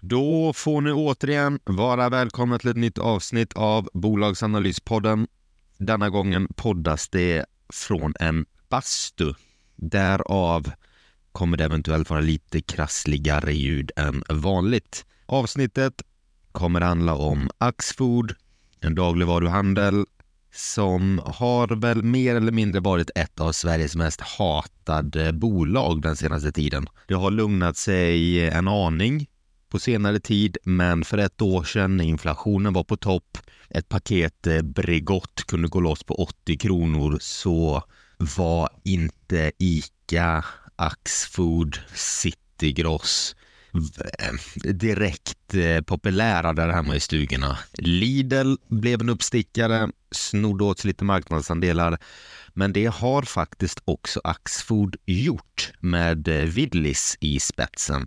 Då får ni återigen vara välkomna till ett nytt avsnitt av Bolagsanalyspodden. Denna gången poddas det från en bastu. Därav kommer det eventuellt vara lite krassligare ljud än vanligt. Avsnittet kommer handla om Axfood, en dagligvaruhandel som har väl mer eller mindre varit ett av Sveriges mest hatade bolag den senaste tiden. Det har lugnat sig en aning på senare tid, men för ett år sedan när inflationen var på topp, ett paket eh, Bregott kunde gå loss på 80 kronor, så var inte ICA, Axfood, Citygross direkt eh, populära där hemma i stugorna. Lidl blev en uppstickare, snodde åt sig lite marknadsandelar, men det har faktiskt också Axfood gjort med eh, Willys i spetsen.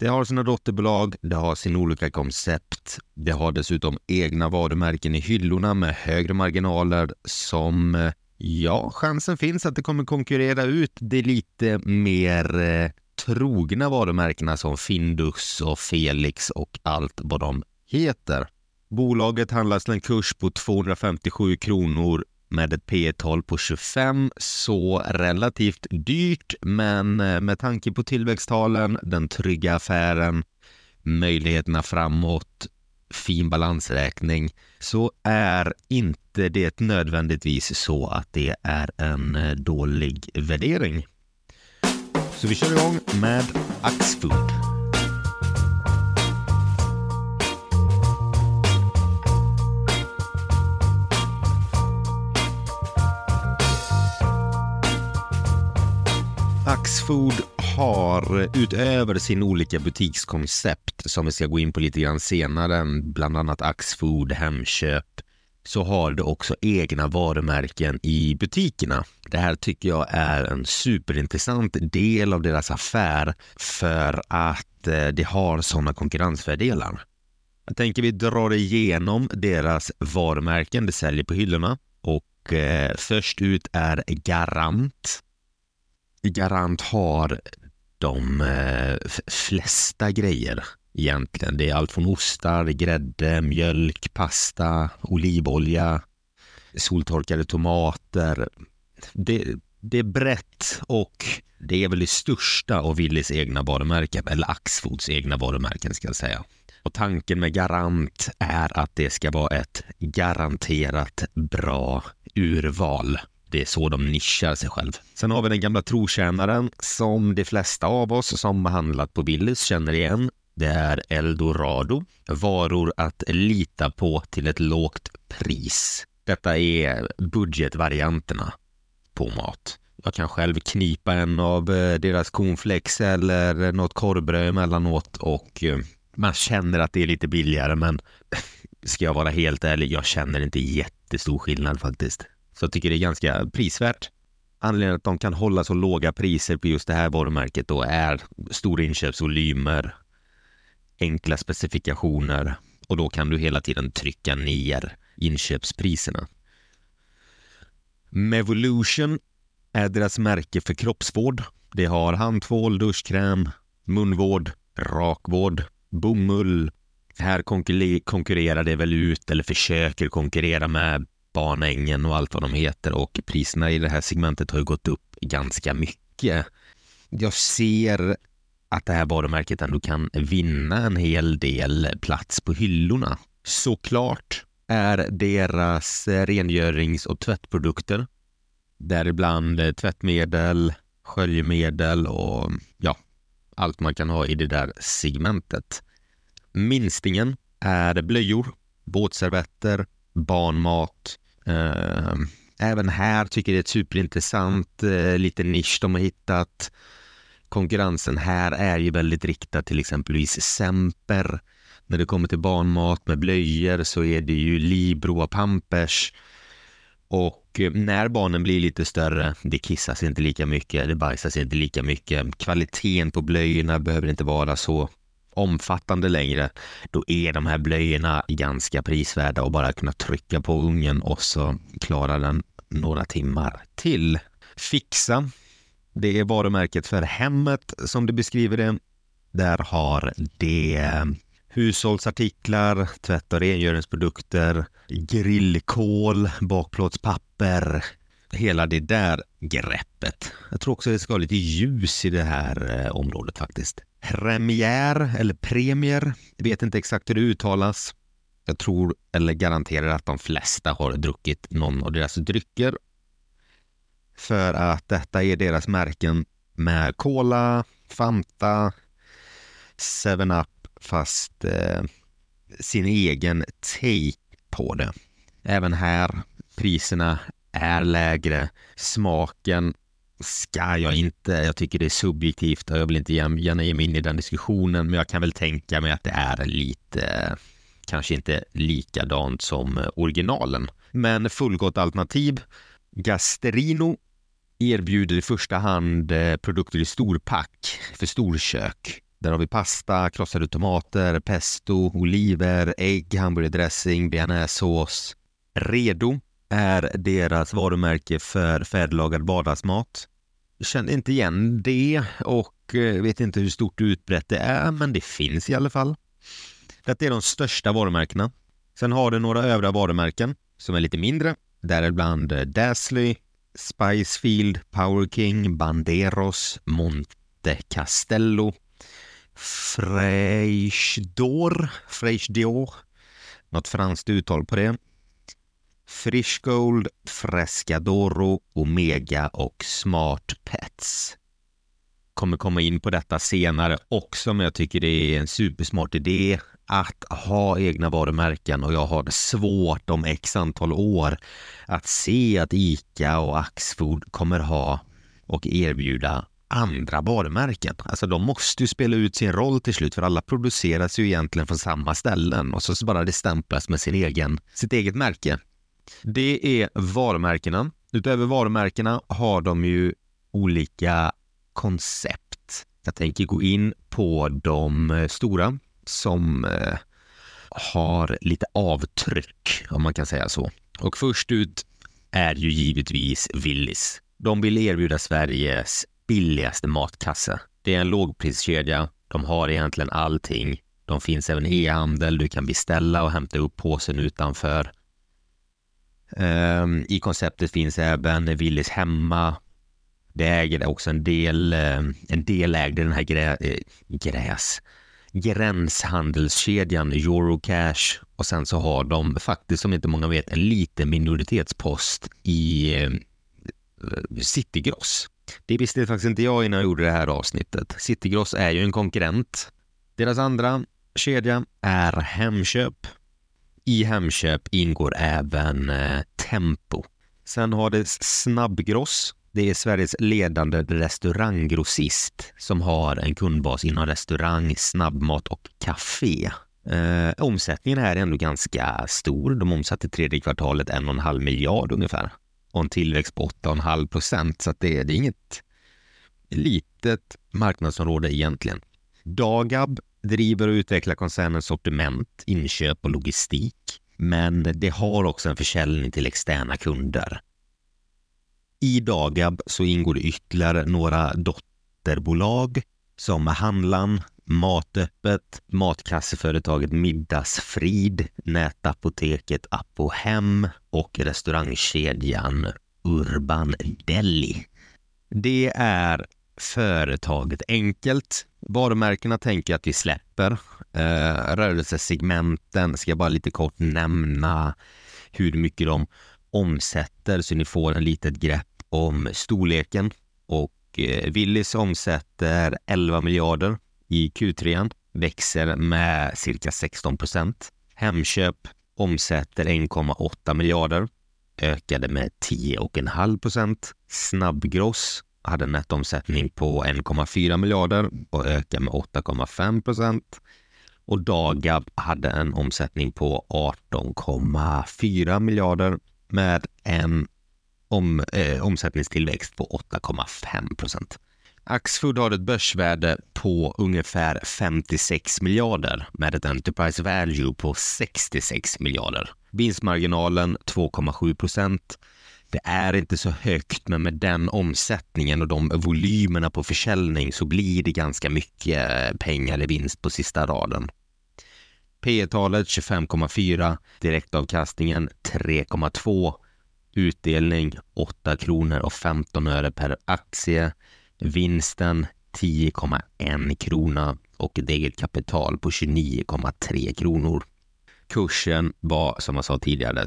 Det har sina dotterbolag, det har sina olika koncept. Det har dessutom egna varumärken i hyllorna med högre marginaler som, eh, ja, chansen finns att det kommer konkurrera ut det lite mer eh, trogna varumärkena som Findus och Felix och allt vad de heter. Bolaget handlas till en kurs på 257 kronor med ett P tal på 25 så relativt dyrt men eh, med tanke på tillväxttalen, den trygga affären, möjligheterna framåt, fin balansräkning så är inte det nödvändigtvis så att det är en eh, dålig värdering. Så vi kör igång med Axfood. Axfood har utöver sin olika butikskoncept som vi ska gå in på lite grann senare, bland annat Axfood, Hemköp, så har det också egna varumärken i butikerna. Det här tycker jag är en superintressant del av deras affär för att eh, det har sådana konkurrensfördelar. Jag tänker vi drar igenom deras varumärken de säljer på hyllorna och eh, först ut är Garant Garant har de eh, flesta grejer egentligen. Det är allt från ostar, grädde, mjölk, pasta, olivolja, soltorkade tomater. Det, det är brett och det är väl det största av Willys egna varumärken, eller Axfoods egna varumärken ska jag säga. Och tanken med Garant är att det ska vara ett garanterat bra urval det är så de nischar sig själv. Sen har vi den gamla trotjänaren som de flesta av oss som handlat på Willys känner igen. Det är Eldorado. Varor att lita på till ett lågt pris. Detta är budgetvarianterna på mat. Jag kan själv knipa en av eh, deras cornflakes eller något korvbröd emellanåt och eh, man känner att det är lite billigare men ska jag vara helt ärlig, jag känner inte jättestor skillnad faktiskt. Så jag tycker det är ganska prisvärt. Anledningen att de kan hålla så låga priser på just det här varumärket då är stora inköpsvolymer, enkla specifikationer och då kan du hela tiden trycka ner inköpspriserna. Mevolution är deras märke för kroppsvård. Det har handtvål, duschkräm, munvård, rakvård, bomull. Här konkurrerar det väl ut eller försöker konkurrera med Barnängen och allt vad de heter och priserna i det här segmentet har ju gått upp ganska mycket. Jag ser att det här varumärket ändå kan vinna en hel del plats på hyllorna. Såklart är deras rengörings och tvättprodukter, däribland tvättmedel, sköljmedel och ja, allt man kan ha i det där segmentet. Minstingen är blöjor, båtservetter, barnmat, eh, Även här tycker jag det är ett superintressant eh, liten nisch de har hittat. Konkurrensen här är ju väldigt riktad till exempelvis Semper. När det kommer till barnmat med blöjor så är det ju Libro och Pampers. Och eh, när barnen blir lite större, det kissas inte lika mycket, det bajsas inte lika mycket. Kvaliteten på blöjorna behöver inte vara så omfattande längre. Då är de här blöjorna ganska prisvärda och bara kunna trycka på ungen och så klarar den några timmar till. Fixa, det är varumärket för hemmet som det beskriver det. Där har det hushållsartiklar, tvätt och rengöringsprodukter, grillkol, bakplåtspapper, hela det där greppet. Jag tror också det ska ha lite ljus i det här eh, området faktiskt. Premiär eller premier, jag vet inte exakt hur det uttalas. Jag tror eller garanterar att de flesta har druckit någon av deras drycker. För att detta är deras märken med Cola, Fanta, 7-Up fast eh, sin egen take på det. Även här, priserna är lägre. Smaken ska jag inte, jag tycker det är subjektivt och jag vill inte gärna ge mig in i den diskussionen, men jag kan väl tänka mig att det är lite, kanske inte likadant som originalen. Men fullgott alternativ. Gasterino erbjuder i första hand eh, produkter i storpack för storkök. Där har vi pasta, krossade tomater, pesto, oliver, ägg, hamburgardressing, bearnaisesås. Redo är deras varumärke för färdiglagad vardagsmat. Jag känner inte igen det och eh, vet inte hur stort utbrett det är, men det finns i alla fall. Detta är de största varumärkena. Sen har du några övriga varumärken som är lite mindre, däribland eh, Dazzly, Spicefield, Power King, Banderos, Monte Castello, Freichdor, Freichdor, något franskt uttal på det. Frischgold, Frescadoro, Omega och Smart Pets. Kommer komma in på detta senare också, men jag tycker det är en supersmart idé att ha egna varumärken och jag har svårt om x antal år att se att ICA och Axfood kommer ha och erbjuda andra varumärken. Alltså de måste ju spela ut sin roll till slut för alla produceras ju egentligen från samma ställen och så bara det stämplas med sin egen, sitt eget märke. Det är varumärkena. Utöver varumärkena har de ju olika koncept. Jag tänker gå in på de eh, stora som eh, har lite avtryck, om man kan säga så. Och först ut är ju givetvis Willys. De vill erbjuda Sveriges billigaste matkasse. Det är en lågpriskedja. De har egentligen allting. De finns även i e-handel. Du kan beställa och hämta upp påsen utanför. Um, I konceptet finns även Willys hemma. Det äger också en del, um, en del ägde den här grä, eh, gräs, gränshandelskedjan Eurocash och sen så har de faktiskt, som inte många vet, en liten minoritetspost i eh, Citygross. Det visste faktiskt inte jag innan jag gjorde det här avsnittet. Citygross är ju en konkurrent. Deras andra kedja är Hemköp. I Hemköp ingår även eh, Tempo. Sen har det Snabbgross. Det är Sveriges ledande restauranggrossist som har en kundbas inom restaurang, snabbmat och café. Eh, omsättningen är ändå ganska stor. De omsatte tredje kvartalet en och en halv miljard ungefär och en tillväxt på 8,5 procent. Så det, det är inget litet marknadsområde egentligen. Dagab driver och utvecklar koncernens sortiment, inköp och logistik. Men det har också en försäljning till externa kunder. I Dagab så ingår det ytterligare några dotterbolag som Handlan, Matöppet, matkasseföretaget Middagsfrid, nätapoteket Apohem och restaurangkedjan Urban Deli. Det är företaget enkelt. Varumärkena tänker jag att vi släpper. Eh, rörelsesegmenten ska jag bara lite kort nämna hur mycket de omsätter så ni får en litet grepp om storleken. Och eh, Willys omsätter 11 miljarder i Q3 växer med cirka 16 procent. Hemköp omsätter 1,8 miljarder. ökade med 10,5 procent. Snabbgross hade en nettoomsättning på 1,4 miljarder och ökade med 8,5 procent. Och Dagab hade en omsättning på 18,4 miljarder med en om, eh, omsättningstillväxt på 8,5 procent. Axfood har ett börsvärde på ungefär 56 miljarder med ett Enterprise Value på 66 miljarder. Vinstmarginalen 2,7 procent. Det är inte så högt, men med den omsättningen och de volymerna på försäljning så blir det ganska mycket eh, pengar i vinst på sista raden. P talet 25,4, direktavkastningen 3,2, utdelning 8 kronor och 15 öre per aktie vinsten 10,1 krona och ett eget kapital på 29,3 kronor. Kursen var som jag sa tidigare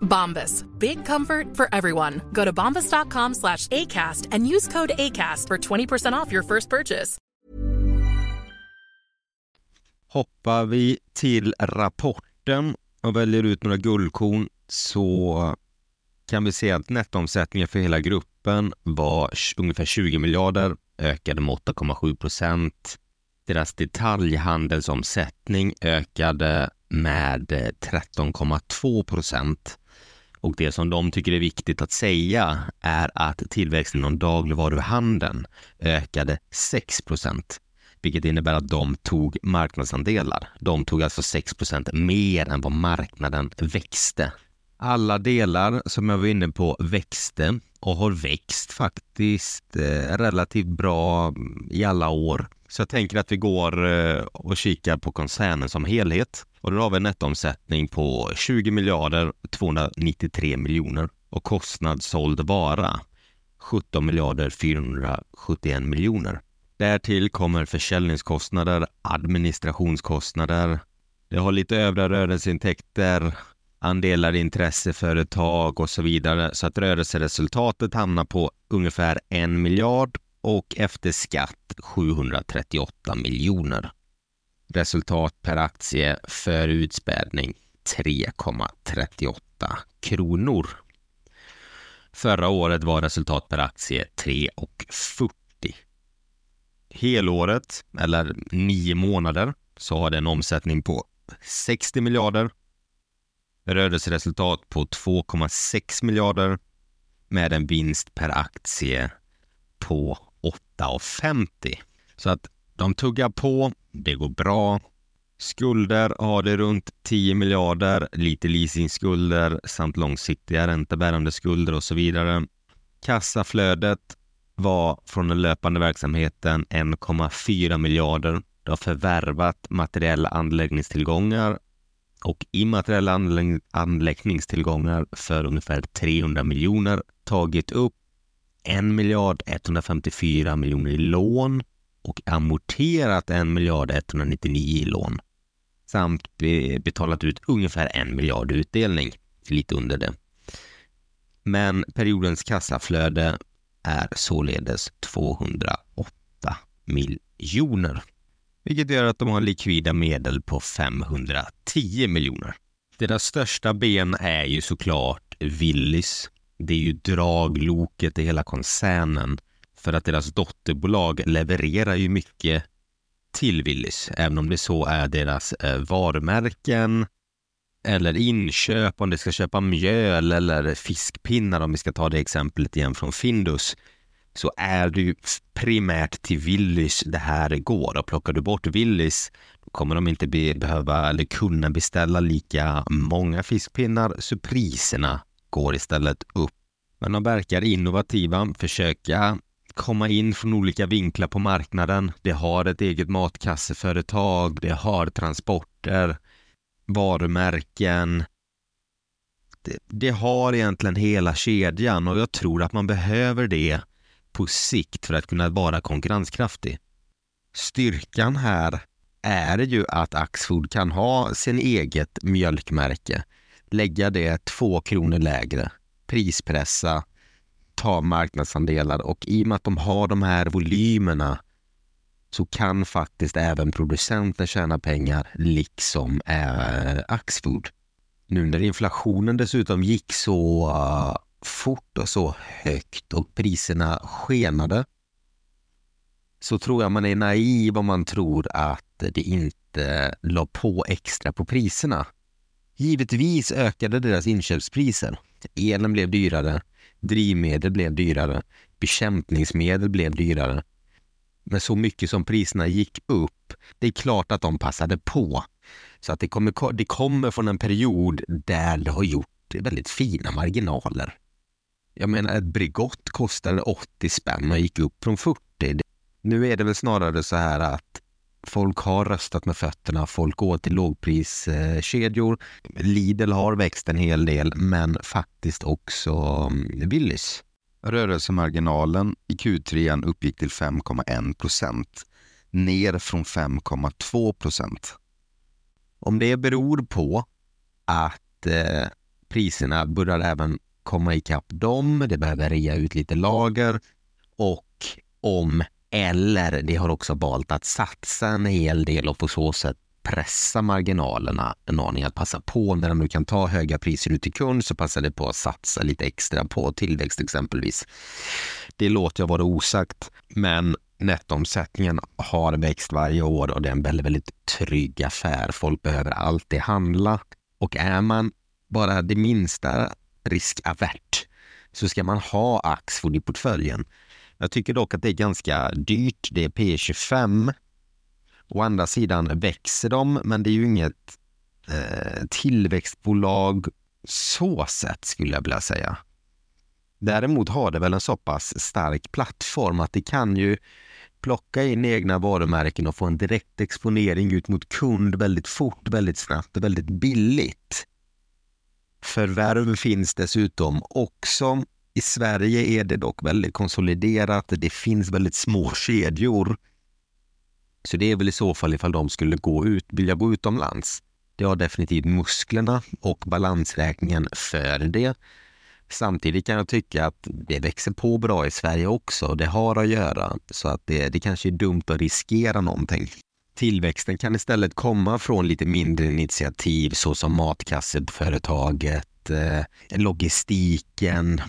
Bombas. Big comfort for everyone. Go to bombas.com slash ACAST and use code ACAST for 20% off your first purchase. Hoppar vi till rapporten och väljer ut några guldkorn så kan vi se att nettoomsättningen för hela gruppen var ungefär 20 miljarder, ökade med 8,7 procent. Deras detaljhandelsomsättning ökade med 13,2 procent. Och det som de tycker är viktigt att säga är att tillväxten inom dagligvaruhandeln ökade 6 procent vilket innebär att de tog marknadsandelar. De tog alltså 6% mer än vad marknaden växte. Alla delar som jag var inne på växte och har växt faktiskt eh, relativt bra mm, i alla år. Så jag tänker att vi går eh, och kikar på koncernen som helhet. Och då har vi en nettoomsättning på 20 miljarder 293 miljoner och kostnad såld vara 17 miljarder 471 miljoner. Därtill kommer försäljningskostnader, administrationskostnader. Det har lite övriga rörelseintäkter, andelar i intresseföretag och så vidare. Så att rörelseresultatet hamnar på ungefär en miljard och efter skatt 738 miljoner. Resultat per aktie för utspädning 3,38 kronor. Förra året var resultat per aktie 3,40 helåret, eller nio månader, så har det en omsättning på 60 miljarder. Rörelseresultat på 2,6 miljarder med en vinst per aktie på 8,50. Så att de tuggar på, det går bra. Skulder har det runt 10 miljarder, lite leasingskulder samt långsiktiga räntebärande skulder och så vidare. Kassaflödet var från den löpande verksamheten 1,4 miljarder. De har förvärvat materiella anläggningstillgångar och immateriella anläggningstillgångar för ungefär 300 miljoner. Tagit upp 1 miljard 154 miljoner i lån och amorterat 1 miljard 199 i lån. Samt betalat ut ungefär 1 miljard utdelning, lite under det. Men periodens kassaflöde är således 208 miljoner. Vilket gör att de har likvida medel på 510 miljoner. Deras största ben är ju såklart Willys. Det är ju dragloket i hela koncernen för att deras dotterbolag levererar ju mycket till Willys, även om det så är deras eh, varumärken eller inköp, om de ska köpa mjöl eller fiskpinnar, om vi ska ta det exemplet igen från Findus, så är det ju primärt till Willys det här går. Och plockar du bort Willys kommer de inte be, behöva eller kunna beställa lika många fiskpinnar, så priserna går istället upp. Men de verkar innovativa, försöka komma in från olika vinklar på marknaden. Det har ett eget matkasseföretag, det har transporter, varumärken. Det, det, har egentligen hela kedjan och jag tror att man behöver det på sikt för att kunna vara konkurrenskraftig. Styrkan här är ju att Axfood kan ha sin eget mjölkmärke, lägga det två kronor lägre, prispressa, ta marknadsandelar och i och med att de har de här volymerna så kan faktiskt även producenter tjäna pengar liksom äh, Axfood. Nu när inflationen dessutom gick så uh, fort och så högt och priserna skenade så tror jag man är naiv om man tror att det inte la på extra på priserna. Givetvis ökade deras inköpspriser. Elen blev dyrare, drivmedel blev dyrare, bekämpningsmedel blev dyrare. Men så mycket som priserna gick upp, det är klart att de passade på. Så att det kommer, det kommer från en period där det har gjort väldigt fina marginaler. Jag menar, ett Bregott kostade 80 spänn och gick upp från 40. Nu är det väl snarare så här att folk har röstat med fötterna, folk går till lågpriskedjor. Lidl har växt en hel del, men faktiskt också mm, Willys. Rörelsemarginalen i Q3 uppgick till 5,1 procent, ner från 5,2 procent. Om det beror på att eh, priserna börjar även komma ikapp dem, det behöver rea ut lite lager och om eller de har också valt att satsa en hel del och på så sätt pressa marginalerna en aning. Att passa på när de nu kan ta höga priser ut till kund så passar det på att satsa lite extra på tillväxt exempelvis. Det låter jag vara osagt, men nettoomsättningen har växt varje år och det är en väldigt, väldigt trygg affär. Folk behöver alltid handla och är man bara det minsta riskavert så ska man ha Axfood i portföljen. Jag tycker dock att det är ganska dyrt. Det är P25. Å andra sidan växer de, men det är ju inget eh, tillväxtbolag så sett skulle jag vilja säga. Däremot har det väl en så pass stark plattform att det kan ju plocka in egna varumärken och få en direkt exponering ut mot kund väldigt fort, väldigt snabbt och väldigt billigt. Förvärv finns dessutom också i Sverige är det dock väldigt konsoliderat. Det finns väldigt små kedjor. Så det är väl i så fall ifall de skulle gå ut, vilja gå utomlands. Det har definitivt musklerna och balansräkningen för det. Samtidigt kan jag tycka att det växer på bra i Sverige också. Det har att göra så att det, det kanske är dumt att riskera någonting. Tillväxten kan istället komma från lite mindre initiativ såsom matkasseföretaget eh, logistiken,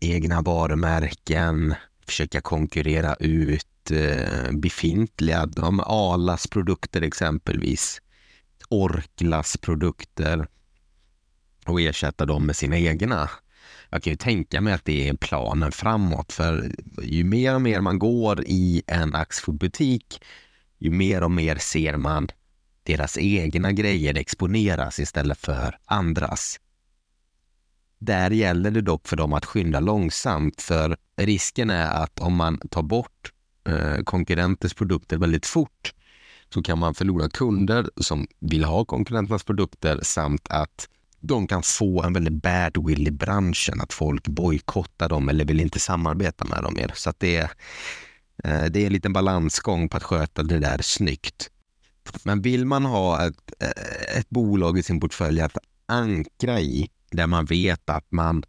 egna varumärken, försöka konkurrera ut eh, befintliga, de Alas produkter exempelvis, Orklas produkter och ersätta dem med sina egna. Jag kan ju tänka mig att det är planen framåt för ju mer och mer man går i en Axfood-butik ju mer och mer ser man deras egna grejer exponeras istället för andras. Där gäller det dock för dem att skynda långsamt för risken är att om man tar bort eh, konkurrenters produkter väldigt fort så kan man förlora kunder som vill ha konkurrenternas produkter samt att de kan få en väldigt badwill i branschen, att folk bojkottar dem eller vill inte samarbeta med dem mer. Så att det, är, det är en liten balansgång på att sköta det där snyggt. Men vill man ha ett, eh, ett bolag i sin portfölj att ankra i där man vet att man,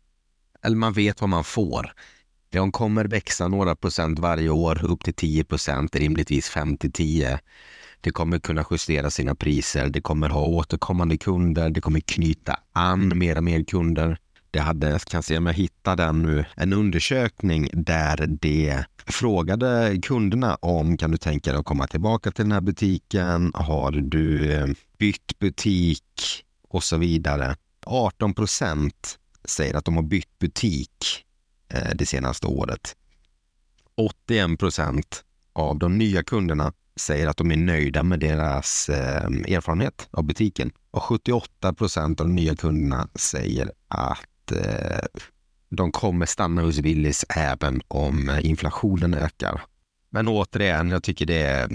eller man vet vad man får. De kommer växa några procent varje år, upp till 10 procent, rimligtvis 5 till 10. Det kommer kunna justera sina priser, det kommer ha återkommande kunder, det kommer knyta an mer och mer kunder. Jag hade, jag kan se om jag hittar den nu, en undersökning där det frågade kunderna om kan du tänka dig att komma tillbaka till den här butiken? Har du eh, bytt butik? och så vidare. 18 procent säger att de har bytt butik eh, det senaste året. 81 procent av de nya kunderna säger att de är nöjda med deras eh, erfarenhet av butiken. Och 78 procent av de nya kunderna säger att eh, de kommer stanna hos Willys även om eh, inflationen ökar. Men återigen, jag tycker det är,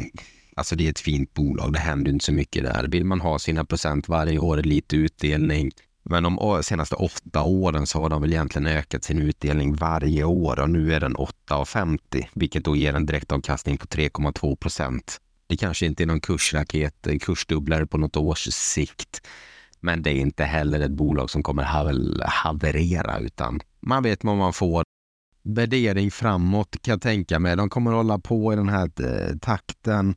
alltså det är ett fint bolag. Det händer inte så mycket där. Vill man ha sina procent varje år, lite utdelning. Men de senaste åtta åren så har de väl egentligen ökat sin utdelning varje år och nu är den 8,50 vilket då ger en direktavkastning på 3,2 procent. Det kanske inte är någon kursraket, eh, kursdubblare på något års sikt. Men det är inte heller ett bolag som kommer haverera utan man vet vad man får. Värdering framåt kan jag tänka mig. De kommer hålla på i den här eh, takten.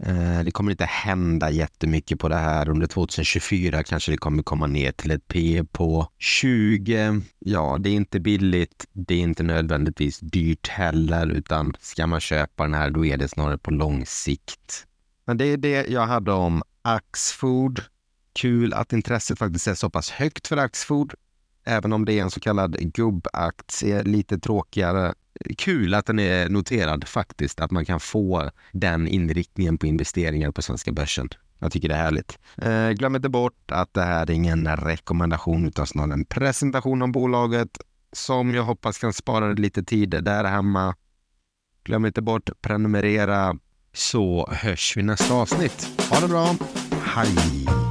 Eh, det kommer inte hända jättemycket på det här. Under 2024 kanske det kommer komma ner till ett P på 20. Ja, det är inte billigt. Det är inte nödvändigtvis dyrt heller, utan ska man köpa den här då är det snarare på lång sikt. Men det är det jag hade om Axfood. Kul att intresset faktiskt är så pass högt för Axfood. Även om det är en så kallad gubbaktie, lite tråkigare. Kul att den är noterad faktiskt, att man kan få den inriktningen på investeringar på svenska börsen. Jag tycker det är härligt. Eh, glöm inte bort att det här är ingen rekommendation utan snarare en presentation om bolaget som jag hoppas kan spara lite tid där hemma. Glöm inte bort prenumerera så hörs vi nästa avsnitt. Ha det bra. Hej!